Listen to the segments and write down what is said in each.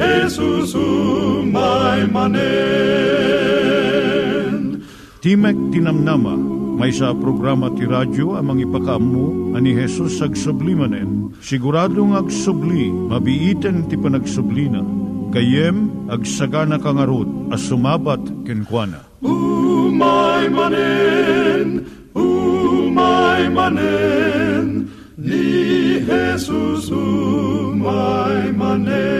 Jesus umay manen Timek Tinamnama, may sa programa ti radyo amang ipakaammo ani Hesus ag sublimanen. Siguradong ag subli, mabiiten ti panagsublina. Kayem ag sagana kangarot as sumabat kenkwana. Umay manen, umay manen, ni Jesus umay manen.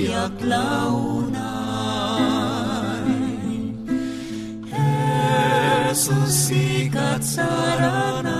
Nakapuyak launay. Jesus sikat saranay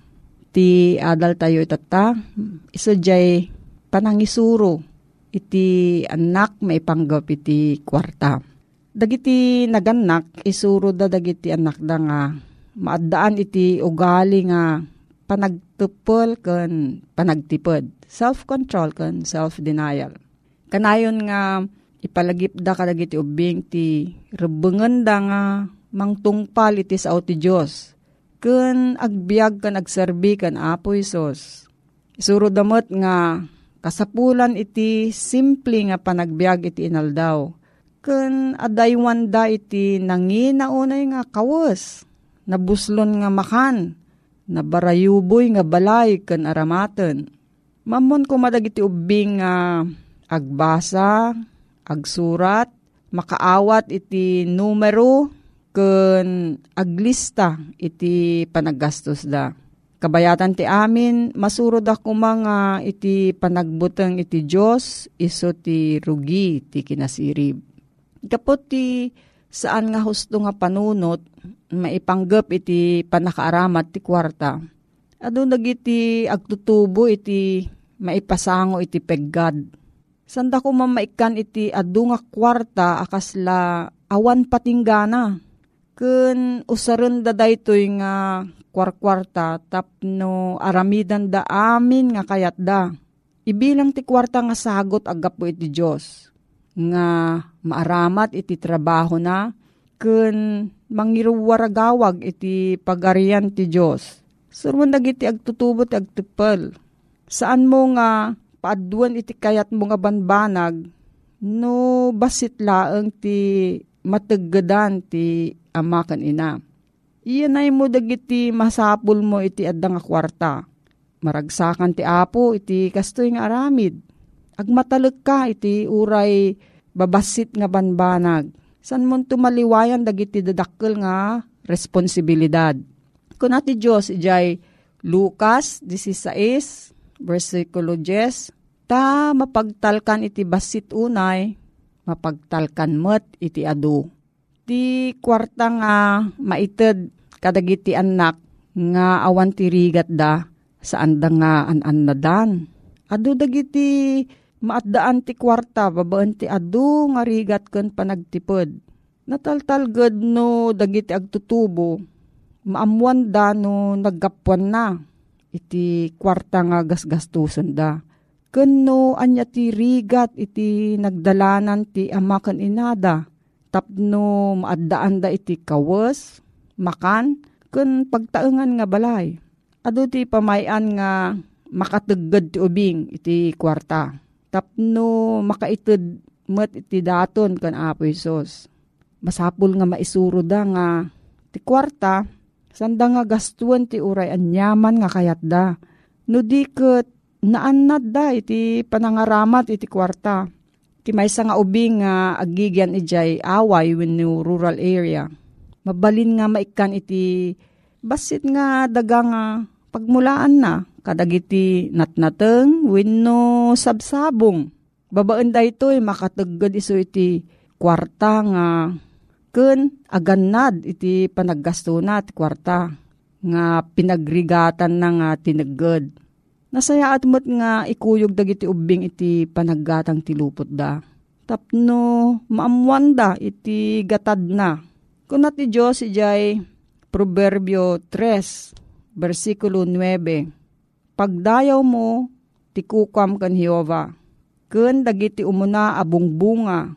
Ti adal tayo itata, iso jay panangisuro iti anak maipanggap iti kwarta. Dagiti naganak, isuro da dagiti anak da nga maadaan iti ugali nga panagtupol kan panagtipod. Self-control kan self-denial. Kanayon nga ipalagip da kadagiti ubing ti rebengen da nga mangtungpal iti sao ti Diyos. Kun agbyag kan agserbi kan Apo Isos. Isuro damot nga kasapulan iti simple nga panagbiag iti inaldaw. Kun adaywan da iti nanginaunay nga kawas. Nabuslon nga makan. Nabarayuboy nga balay kan aramaten. Mamon ko madag iti ubing nga agbasa, agsurat, makaawat iti numero, ken aglista iti panagastos da. Kabayatan ti amin, masurod ako mga iti panagbutang iti Diyos, iso ti rugi ti kinasirib. Kapot ti saan nga husto nga panunot, maipanggap iti panakaaramat ti kwarta. Ado nagiti agtutubo iti maipasango iti peggad. Sanda ko mamaikan iti adu nga kwarta akasla awan patinggana Kun usaran da daytoy nga kwarkwarta tapno aramidan da amin nga kayat da. Ibilang ti kwarta nga sagot agapo iti Diyos. Nga maaramat iti trabaho na kun mangiruwaragawag iti pagarian ti Diyos. Surman dagiti agtutubo ti agtupal. Saan mo nga paaduan iti kayat mo nga banbanag no basit laeng ti mataggadan ti ama kan ina. Iyan ay mo dagiti masapul mo iti adda nga kwarta. Maragsakan ti apo iti kastoy nga aramid. Agmatalek ka iti uray babasit nga banbanag. San mo tumaliwayan dagiti dadakkel nga responsibilidad. Kung ati Diyos, ijay Lucas 16, versikulo 10, ta mapagtalkan iti basit unay, mapagtalkan met iti adu Ti kwarta nga maited kadagiti anak nga awan ti rigat da saan da nga an nadan. Adu dagiti maatdaan ti kwarta babaan ti adu nga rigat ken panagtipod. Nataltalged no dagiti agtutubo maamuan da no naggapuan na iti kwarta nga gasgastusan da. Ken no anya ti rigat iti nagdalanan ti ama ken inada tapno maaddaan da iti kawas, makan, kun pagtaengan nga balay. Ado ti pamayan nga makatagad ti ubing iti kwarta. Tapno makaited met iti daton kan Apo Isos. Masapul nga maisuro da nga ti kwarta, sanda nga gastuan ti uray anyaman nga kayat da. No di ket naannad da iti panangaramat iti kwarta Ti maysa nga ubing nga agigyan ijay away when no rural area. Mabalin nga maikan iti basit nga daga nga pagmulaan na kadagiti natnateng wenno sabsabong. Babaan da ito makatagad iso iti kwarta nga ken aganad iti panaggasto na iti kwarta nga pinagrigatan na nga tinagad Nasaya at mo't nga ikuyog dagiti ubing iti panaggatang tilupot da. Tapno maamuan da iti gatad na. Kunat ti Diyos ijay Proverbio 3, versikulo 9. Pagdayaw mo, tikukam kan Hiova. Kun dagiti umuna abong bunga,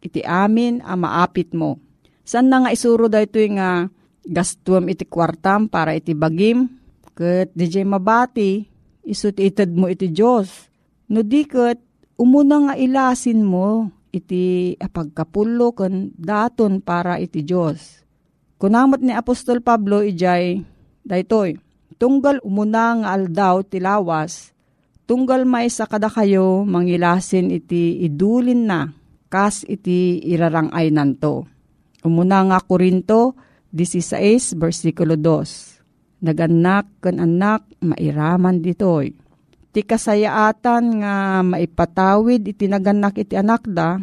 iti amin a maapit mo. San na nga isuro da ito nga gastuam iti kwartam para iti bagim, Kat DJ mabati, isut itad mo iti Diyos. No di kat, umuna nga ilasin mo iti apagkapulo kan daton para iti Diyos. Kunamot ni Apostol Pablo ijay, daytoy, tunggal umuna nga aldaw tilawas, tunggal may sa kada kayo mangilasin iti idulin na, kas iti irarangay nanto. Umuna nga Korinto 16 versikulo 2. Naganak kan anak mairaman ditoy. Ti kasayaatan nga maipatawid iti naganak iti anak da,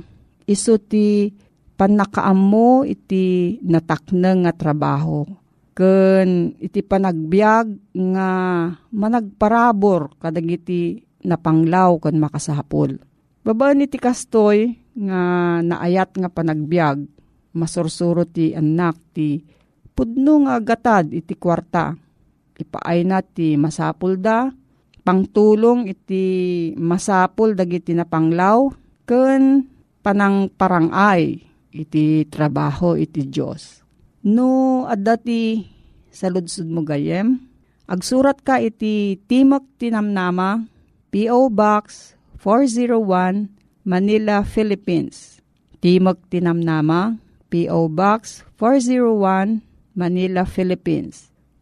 iso ti panakaammo iti natakneng nga trabaho. Ken iti panagbiag nga managparabor kadag iti napanglaw kan makasahapol. Babaan iti kastoy nga naayat nga panagbiag, masursuro ti anak ti pudno nga gatad iti kwarta. Ipaay na ti masapul da, pangtulong iti masapul dagiti napanglaw, ken panang parangay iti trabaho iti Diyos. No, adati sa ludsud mo gayem, agsurat ka iti Timok Tinamnama, P.O. Box 401, Manila, Philippines. Timok Tinamnama, P.O. Box 401, Manila, Philippines.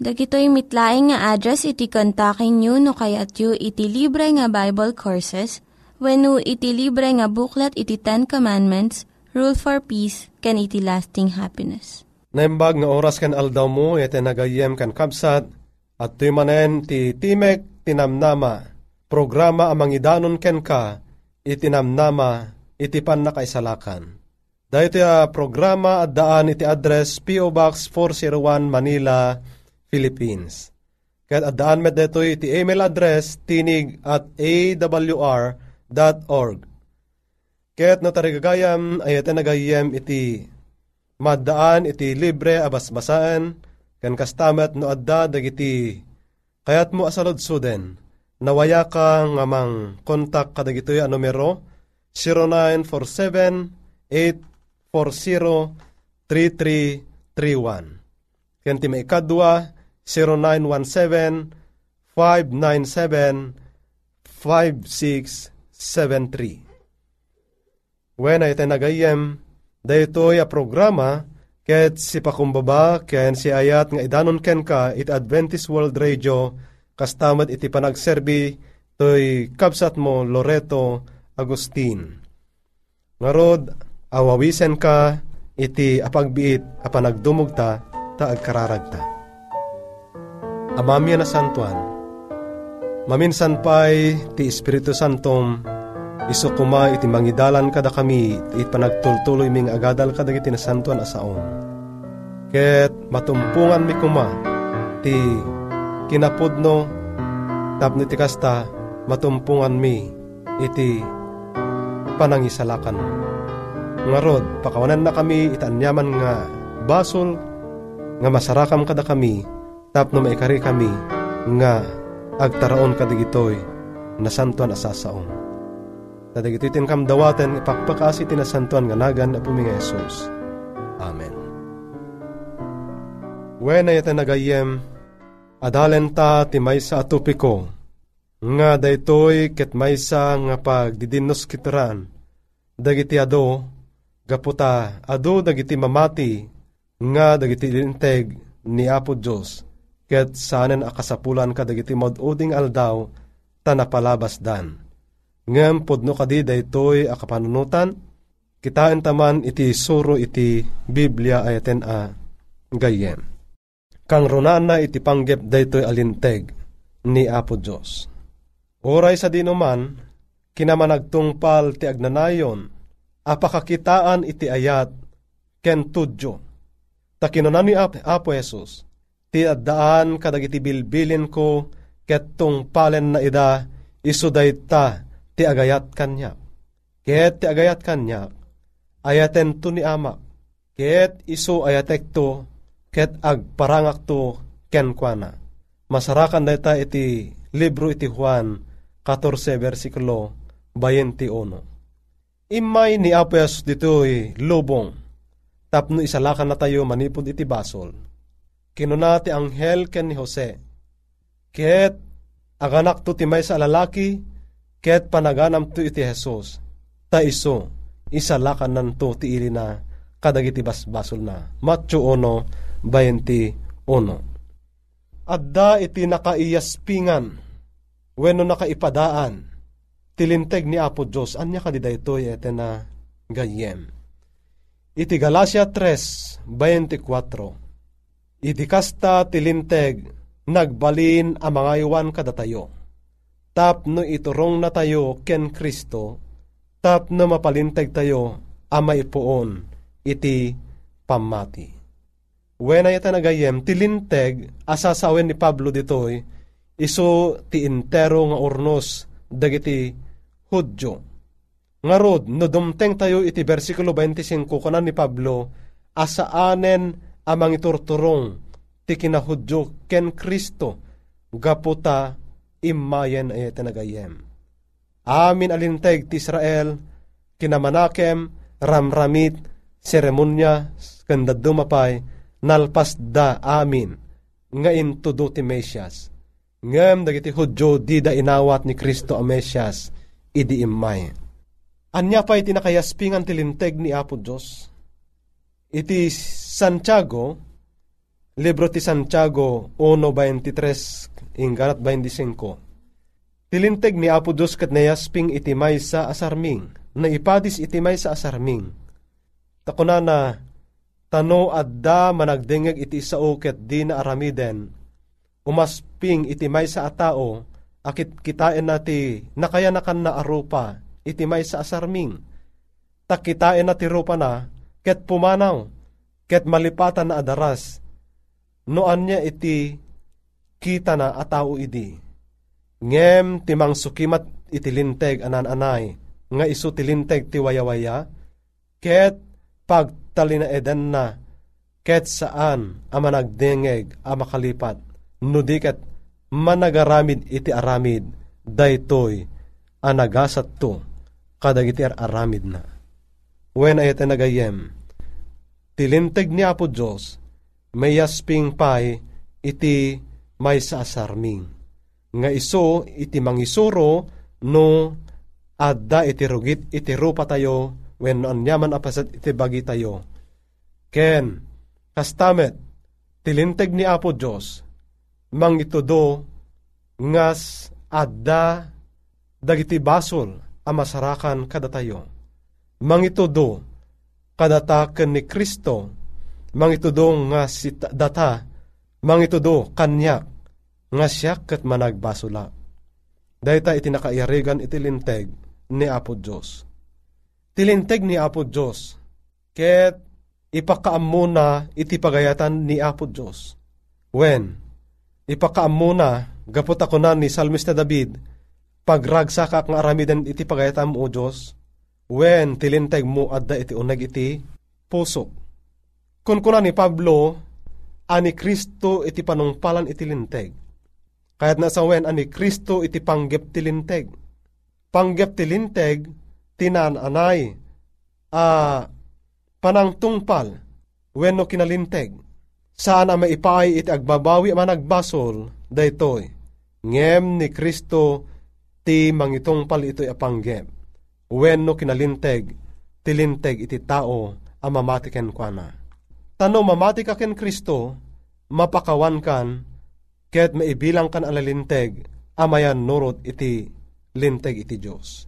Dagitoy mitlaing nga address iti kontakin nyo no kayat yu iti libre nga Bible Courses when iti libre nga buklat iti Ten Commandments, Rule for Peace, can iti lasting happiness. Naimbag nga oras kan aldaw mo, iti nagayem kan kabsat, at tuy manen ti Timek Tinamnama, programa amang idanon ken ka, itinamnama, iti pan nakaisalakan. Dahil iti uh, programa at daan iti address P.O. Box 401 Manila, Philippines. Kaya at daan met dito iti email address tinig at awr.org. Ket no tarigagayam ay iti nagayem iti maddaan iti libre abasbasaan kan kastamet no adda dagiti kayat mo asalod suden nawaya ka nga mang kontak kadagitoy a numero 0947-840-3331. Ken ti maikadwa 0917-597-5673. When ay nagayem, daytoy a programa ket si pakumbaba ken si ayat nga idanon ken ka it Adventist World Radio kastamad iti panagserbi toy kabsat mo Loreto Agustin. Ngarod, awawisen ka iti apagbiit a panagdumog ta ta agkararagta. Amamya na santuan, maminsan pa'y ti Espiritu Santom iso kuma iti mangidalan kada kami iti panagtultuloy ming agadal kada iti nasantuan asaon. Ket matumpungan mi kuma ti kinapudno tapno ti kasta matumpungan mi iti panangisalakan. Ngarod, pakawanan na kami itanyaman nga basol nga masarakam kada kami tapno maikari kami nga agtaraon kadigitoy na santuan asasaon. Tadigitoy tinkam dawaten ipakpakasi tinasantuan nga nagan na puminga Yesus. Amen. Wena yata nagayem, adalen ta ti maysa atupiko, nga daytoy ket maysa nga pagdidinos kitaran, dagiti ado, gaputa ado dagiti mamati, nga dagiti linteg ni Apo Diyos, ket sanen akasapulan ka dagiti moduding aldaw, tanapalabas dan. Ngem podno kadi daytoy a kapanunutan, kitaan taman iti suro iti Biblia ayaten a gayem. Kang runan na iti panggep daytoy alinteg ni Apo Diyos. Oray sa dinuman, kinamanagtungpal ti agnanayon, apakakitaan iti ayat ken tudyo. Takinunan ni Apo Jesus, ti addaan kadag iti bilbilin ko ket tungpalen na ida iso ta ti agayat kanya. Ket ti agayat kanya, ayaten to ni ama, ket iso ayatek to, ket agparangak to ken kwa Masarakan dayta iti libro iti Juan 14 versikulo 21. Imay ni Apo Jesus dito'y lubong, tapno isalakan na tayo manipod iti basol. Kinuna ti anghel ken ni Jose, ket aganak to ti may sa lalaki, ket panaganam to iti Jesus, ta iso, isalakan nan to ti ili na kadagiti basbasol na. Matyo 1, 21 adda iti nakaiyaspingan, wenno nakaipadaan, tilinteg ni Apo Diyos, anya kadida ito ete na gayem. Iti Galacia 3, 24, iti kasta tilinteg, nagbalin ang mga iwan kadatayo. Tapno iturong na tayo ken Kristo, tapno mapalinteg tayo ama ipuon iti pamati. When ay nagayem, tilinteg, asasawen ni Pablo ditoy, iso ti intero nga ornos, dagiti hudyo. Nga rod, no dumteng tayo iti versikulo 25 kanan ni Pablo, asaanen amang iturturong ti kinahudyo ken Kristo, gaputa imayen ay tinagayem. Amin alinteg ti Israel, kinamanakem, ramramit, seremonya, kanda dumapay, nalpas da amin nga intudo ti Mesyas. Ngem dagiti Hudyo di da inawat ni Kristo a Mesyas idi imay. Anya pa iti nakayaspingan ti linteg ni Apo Diyos. Iti Santiago, libro ti Santiago 1.23 ingganat 25. Tilinteg ni Apo Diyos kat nayasping iti may sa asarming, na ipadis iti may sa asarming. Takuna na Tano adda managdingeg iti sao ket di na aramiden. Umasping iti may sa atao, akit kitain nati nakayanakan na arupa iti may sa asarming. Takitain na ti rupa na, ket pumanaw, ket malipatan na adaras. Noan niya iti kita na atao idi. Ngem timang sukimat iti linteg anan-anay, nga iso tilinteg ti wayawaya, ket pag talina eden na ket saan a managdengeg a makalipat no diket managaramid iti aramid daytoy a nagasat to kadagiti aramid na. When ayat nagayem, tilinteg ni Apo Diyos, may yasping pay iti may sa asarming. Nga iso iti mangisuro no adda iti rugit iti rupa tayo when anyaman apasat iti bagi tayo. Ken, kastamet, tilinteg ni Apo Diyos, mang itudo, ngas adda, dagiti basol, amasarakan kada tayo. Mang itudo, kadataken ni Kristo, mang itudo nga si data, mang itudo kanyak, nga siya kat managbasula. Dahita iti nakaiyarigan iti linteg ni Apo Diyos tilinteg ni Apo Diyos. Ket ipakaam muna iti pagayatan ni Apo Diyos. When ipakaam muna, gapot ako na ni Salmista David, pagragsak ak nga aramiden iti pagayatan mo, O Diyos, when tilinteg mo adda iti unag iti puso. Kun kuna ni Pablo, ani Kristo iti panungpalan iti linteg. Kaya't nasa wen ani Kristo iti panggep tilinteg. Panggep tilinteg, tinananay a uh, panangtungpal wenno kinalinteg saan a maipay iti agbabawi man agbasol daytoy ngem ni Kristo ti mangitungpal ito'y apanggem wenno kinalinteg tilinteg iti tao a mamati ken kuana tano mamati ka ken Kristo mapakawan kan ket maibilang kan alalinteg amayan nurot iti linteg iti Diyos.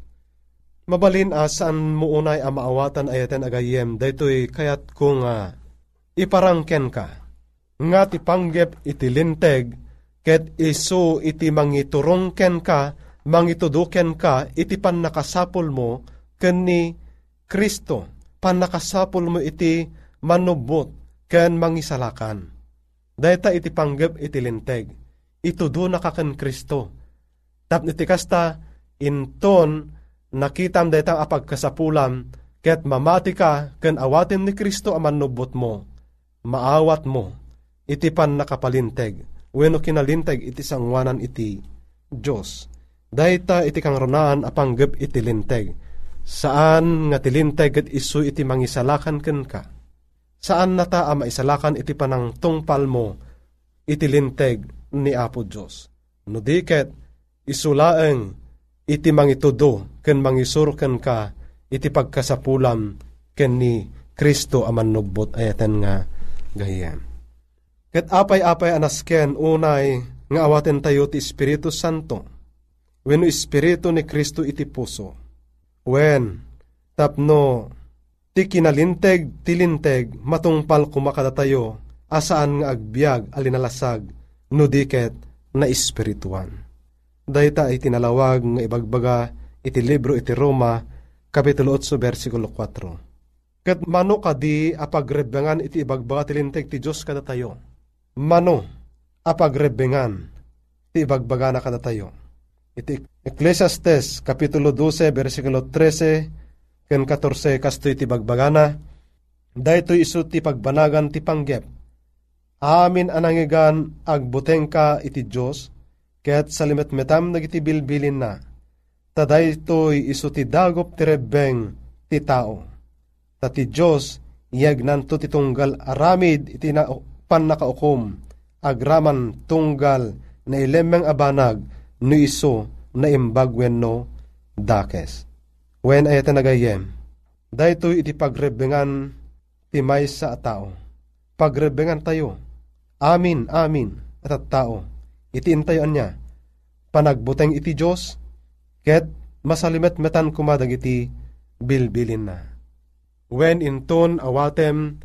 Mabalin asan mo unay ang maawatan ayaten agayem daytoy kayat kung uh, iparangken ka. Nga ti panggep iti linteg ket iso iti mangiturongken ka mangituduken ka iti pan nakasapol mo ken ni Kristo pan nakasapol mo iti manubot ken mangisalakan. Dayta iti panggep iti linteg. Itudo na ka ken Kristo Tap iti kasta, inton nakitam detang apagkasapulam, ket mamati ka, ken awatin ni Kristo aman nubot mo, maawat mo, iti pan nakapalinteg, weno kinalinteg iti sangwanan iti Diyos. Dahita iti kang ronaan apanggep iti linteg, saan nga tilinteg at isu iti mangisalakan ken ka. Saan nata a maisalakan iti panang tungpal mo, iti linteg ni Apo Diyos. No diket, isulaeng iti mangitudo ken mangisurken ka iti pagkasapulam ken ni Kristo aman nubbot ayaten nga gayem. Ket apay-apay anasken unay nga awaten tayo ti Espiritu Santo. Wenno Espiritu ni Kristo iti puso. Wen tapno ti kinalinteg tilinteg matungpal kumakada tayo asaan nga agbyag alinalasag no diket na espirituan Dayta ay tinalawag nga ibagbaga iti libro iti Roma, Kapitulo 8, versikulo 4. Kat mano kadi apagrebengan iti ibagbaga tilinteg ti Diyos kada tayo. Mano apagrebengan ti ibagbaga na kada tayo. Iti Ecclesiastes, Kapitulo 12, versikulo 13, ken 14, kasto iti bagbagana, dayto iso ti pagbanagan ti panggep. Amin anangigan agbuteng ka iti Diyos, Ket salimet metam nagiti bilbilin na, taday to'y iso ti dagop ti rebeng ti tao. Ta ti Diyos, iyag nanto ti tunggal aramid iti na pan nakaukom, agraman tunggal na ilemeng abanag no iso na imbagwen no dakes. Wen ayata nagayem, daytoy iti pagrebengan ti may sa tao. Pagrebengan tayo, amin, amin, at at tao iti intayon niya, panagbuteng iti Diyos, ket masalimet metan kumadag iti bilbilin na. When inton awatem,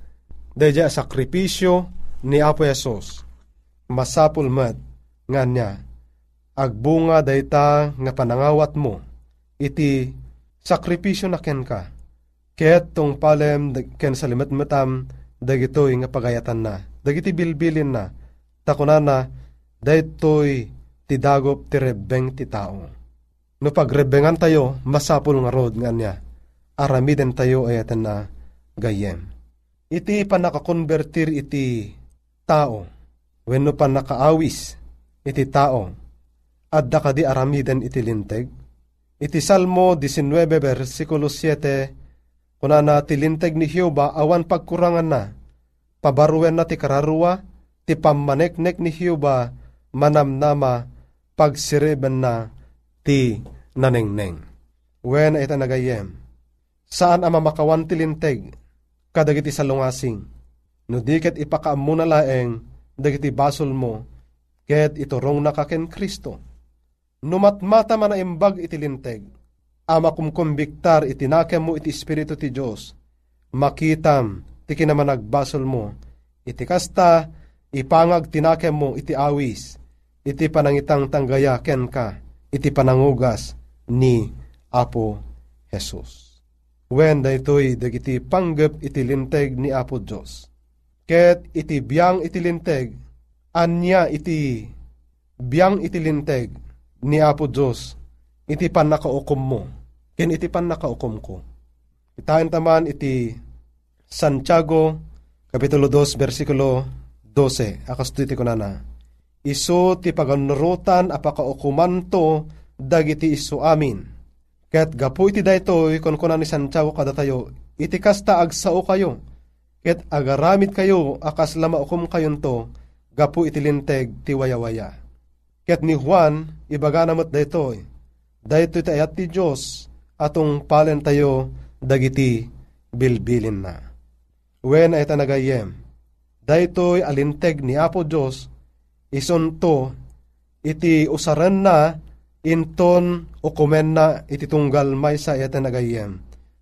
deja sakripisyo ni Apo Yesus, masapul met, nga niya, agbunga dayta nga panangawat mo, iti sakripisyo na ken ka, ket tong palem ken salimet metam, dagitoy nga pagayatan na, dagiti bilbilin na, takunana, daytoy ti dagop ti rebeng ti tao. No pagrebengan tayo, masapul nga rod nga niya, aramiden tayo ayatan na gayem. Iti panakakonvertir iti tao, wenno pan nakaawis iti tao, adda kadi aramiden iti linteg. Iti Salmo 19 versikulo 7, kunana ti linteg ni Hioba awan pagkurangan na, pabaruwen na ti kararuwa, ti pamaneknek ni Hioba, manamnama pagsiriban na ti nanengneng. Wen ita nagayem, saan ama makawan tilinteg, kadagiti salungasing, no diket ipakaam na laeng, dagiti basol mo, ket iturong na kaken Kristo. Numatmata man imbag itilinteg, ama kumkumbiktar itinakem mo iti Espiritu ti Diyos, makitam ti kinamanagbasol mo, iti kasta ipangag tinakem mo iti awis, iti panangitang tanggaya ken ka, iti panangugas ni Apo Jesus. When daytoy dagiti panggep iti linteg ni Apo Dios. Ket iti biyang iti linteg, anya iti biyang iti linteg ni Apo Dios, iti panakaukom mo, ken iti panakaukom ko. Itahan taman iti Santiago, Kapitulo 2, versikulo 12, akas iti ko na iso ti paganurutan apakaukumanto dagiti iso amin. Ket gapu iti daytoy kon kunan ni Santiago kada tayo, iti kasta agsao kayo. Ket agaramit kayo akas lama ukum kayon to, gapu iti linteg ti wayawaya. Ket ni Juan, ibaga namot daytoy, daytoy ti ayat ti Diyos, atong palen tayo dagiti bilbilin na. Wen ay tanagayem, daytoy alinteg ni Apo Diyos, isunto iti usaran na inton o kumen na iti tunggal may sa iti nagayem.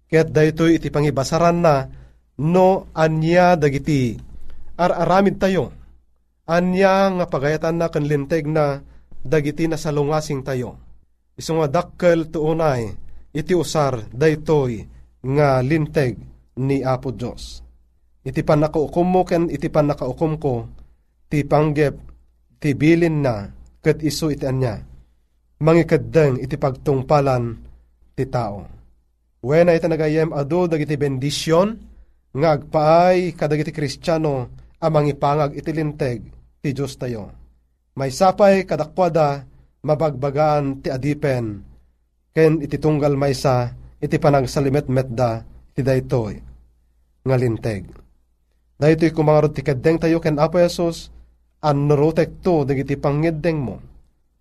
Ket daytoy iti pangibasaran na no anya dagiti ar-aramid tayo. Anya nga pagayatan na kanlinteg na dagiti na salungasing tayo. Iso nga dakkel tuunay iti usar daytoy nga linteg ni Apo Diyos. Iti panakaukom mo ken iti panakaukom ko ti panggep ti bilin na ket iso iti anya. Mangikaddeng iti pagtungpalan ti tao. Wena iti nagayem adu dagiti bendisyon nga agpaay kadagiti kristyano amang ipangag iti linteg ti Diyos tayo. May sapay kadakpada mabagbagaan ti adipen ken iti tunggal maysa iti panagsalimet metda ti daytoy nga linteg. Daytoy kumangarot ti keddeng tayo ken Apo Yesus annurutek to dagiti pangiddeng mo.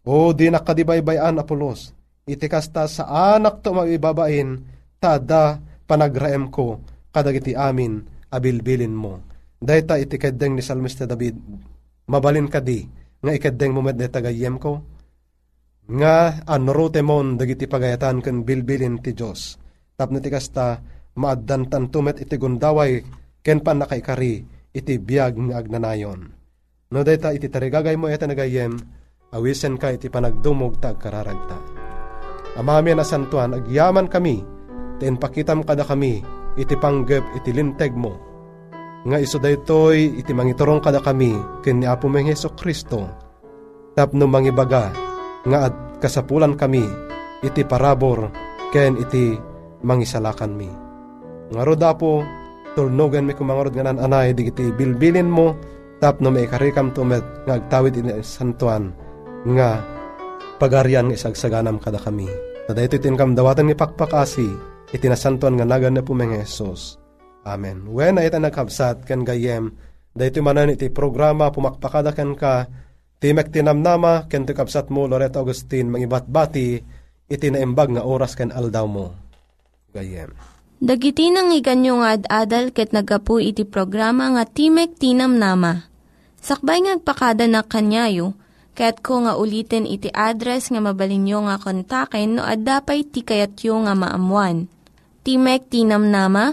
O di nakadibaybayan apulos, iti kasta sa anak to maibabain, tada panagraem ko, kadagiti amin, abilbilin mo. Dayta iti keddeng ni Salmista David, mabalin ka di, nga ikeddeng mo med tagayem ko, nga anrute mon dagiti pagayatan ken bilbilin ti Dios tapno ti kasta maaddantan tumet iti gundaway ken pan nakaikari iti biag nga agnanayon No dayta iti tarigagay mo ita nagayem, awisen ka iti panagdumog ta agkararagta. Amami na santuan, agyaman kami, ten pakitam kada kami, iti panggep iti linteg mo. Nga iso daytoy iti mangiturong kada kami, ken ni Apo Meng Heso Kristo, tapno mangibaga, nga at kasapulan kami, iti parabor, ken iti mangisalakan mi. Nga roda po, tulnogan mi kumangarod nga nananay, di iti bilbilin mo, tapno may karikam tumet nga agtawid ini santuan nga pagarian nga isagsaganam kada kami. Tada ito tinkam dawatan ni pakpakasi itinasantuan nga nagan na pumeng Jesus. Amen. When ay nagkabsat kan gayem, dahito manan iti programa pumakpakada kan ka, timek tinamnama, ken kapsat mo Loreto Agustin, mangibatbati, iti naimbag nga oras kan aldaw mo. Gayem. Dagiti nang iganyo nga ad-adal ket nagapu iti programa nga Timek Tinam Nama. Sakbay ngagpakada na kanyayo, ket ko nga ulitin iti address nga mabalinyo nga kontaken no ad-dapay tikayatyo nga maamuan. Timek Tinam Nama,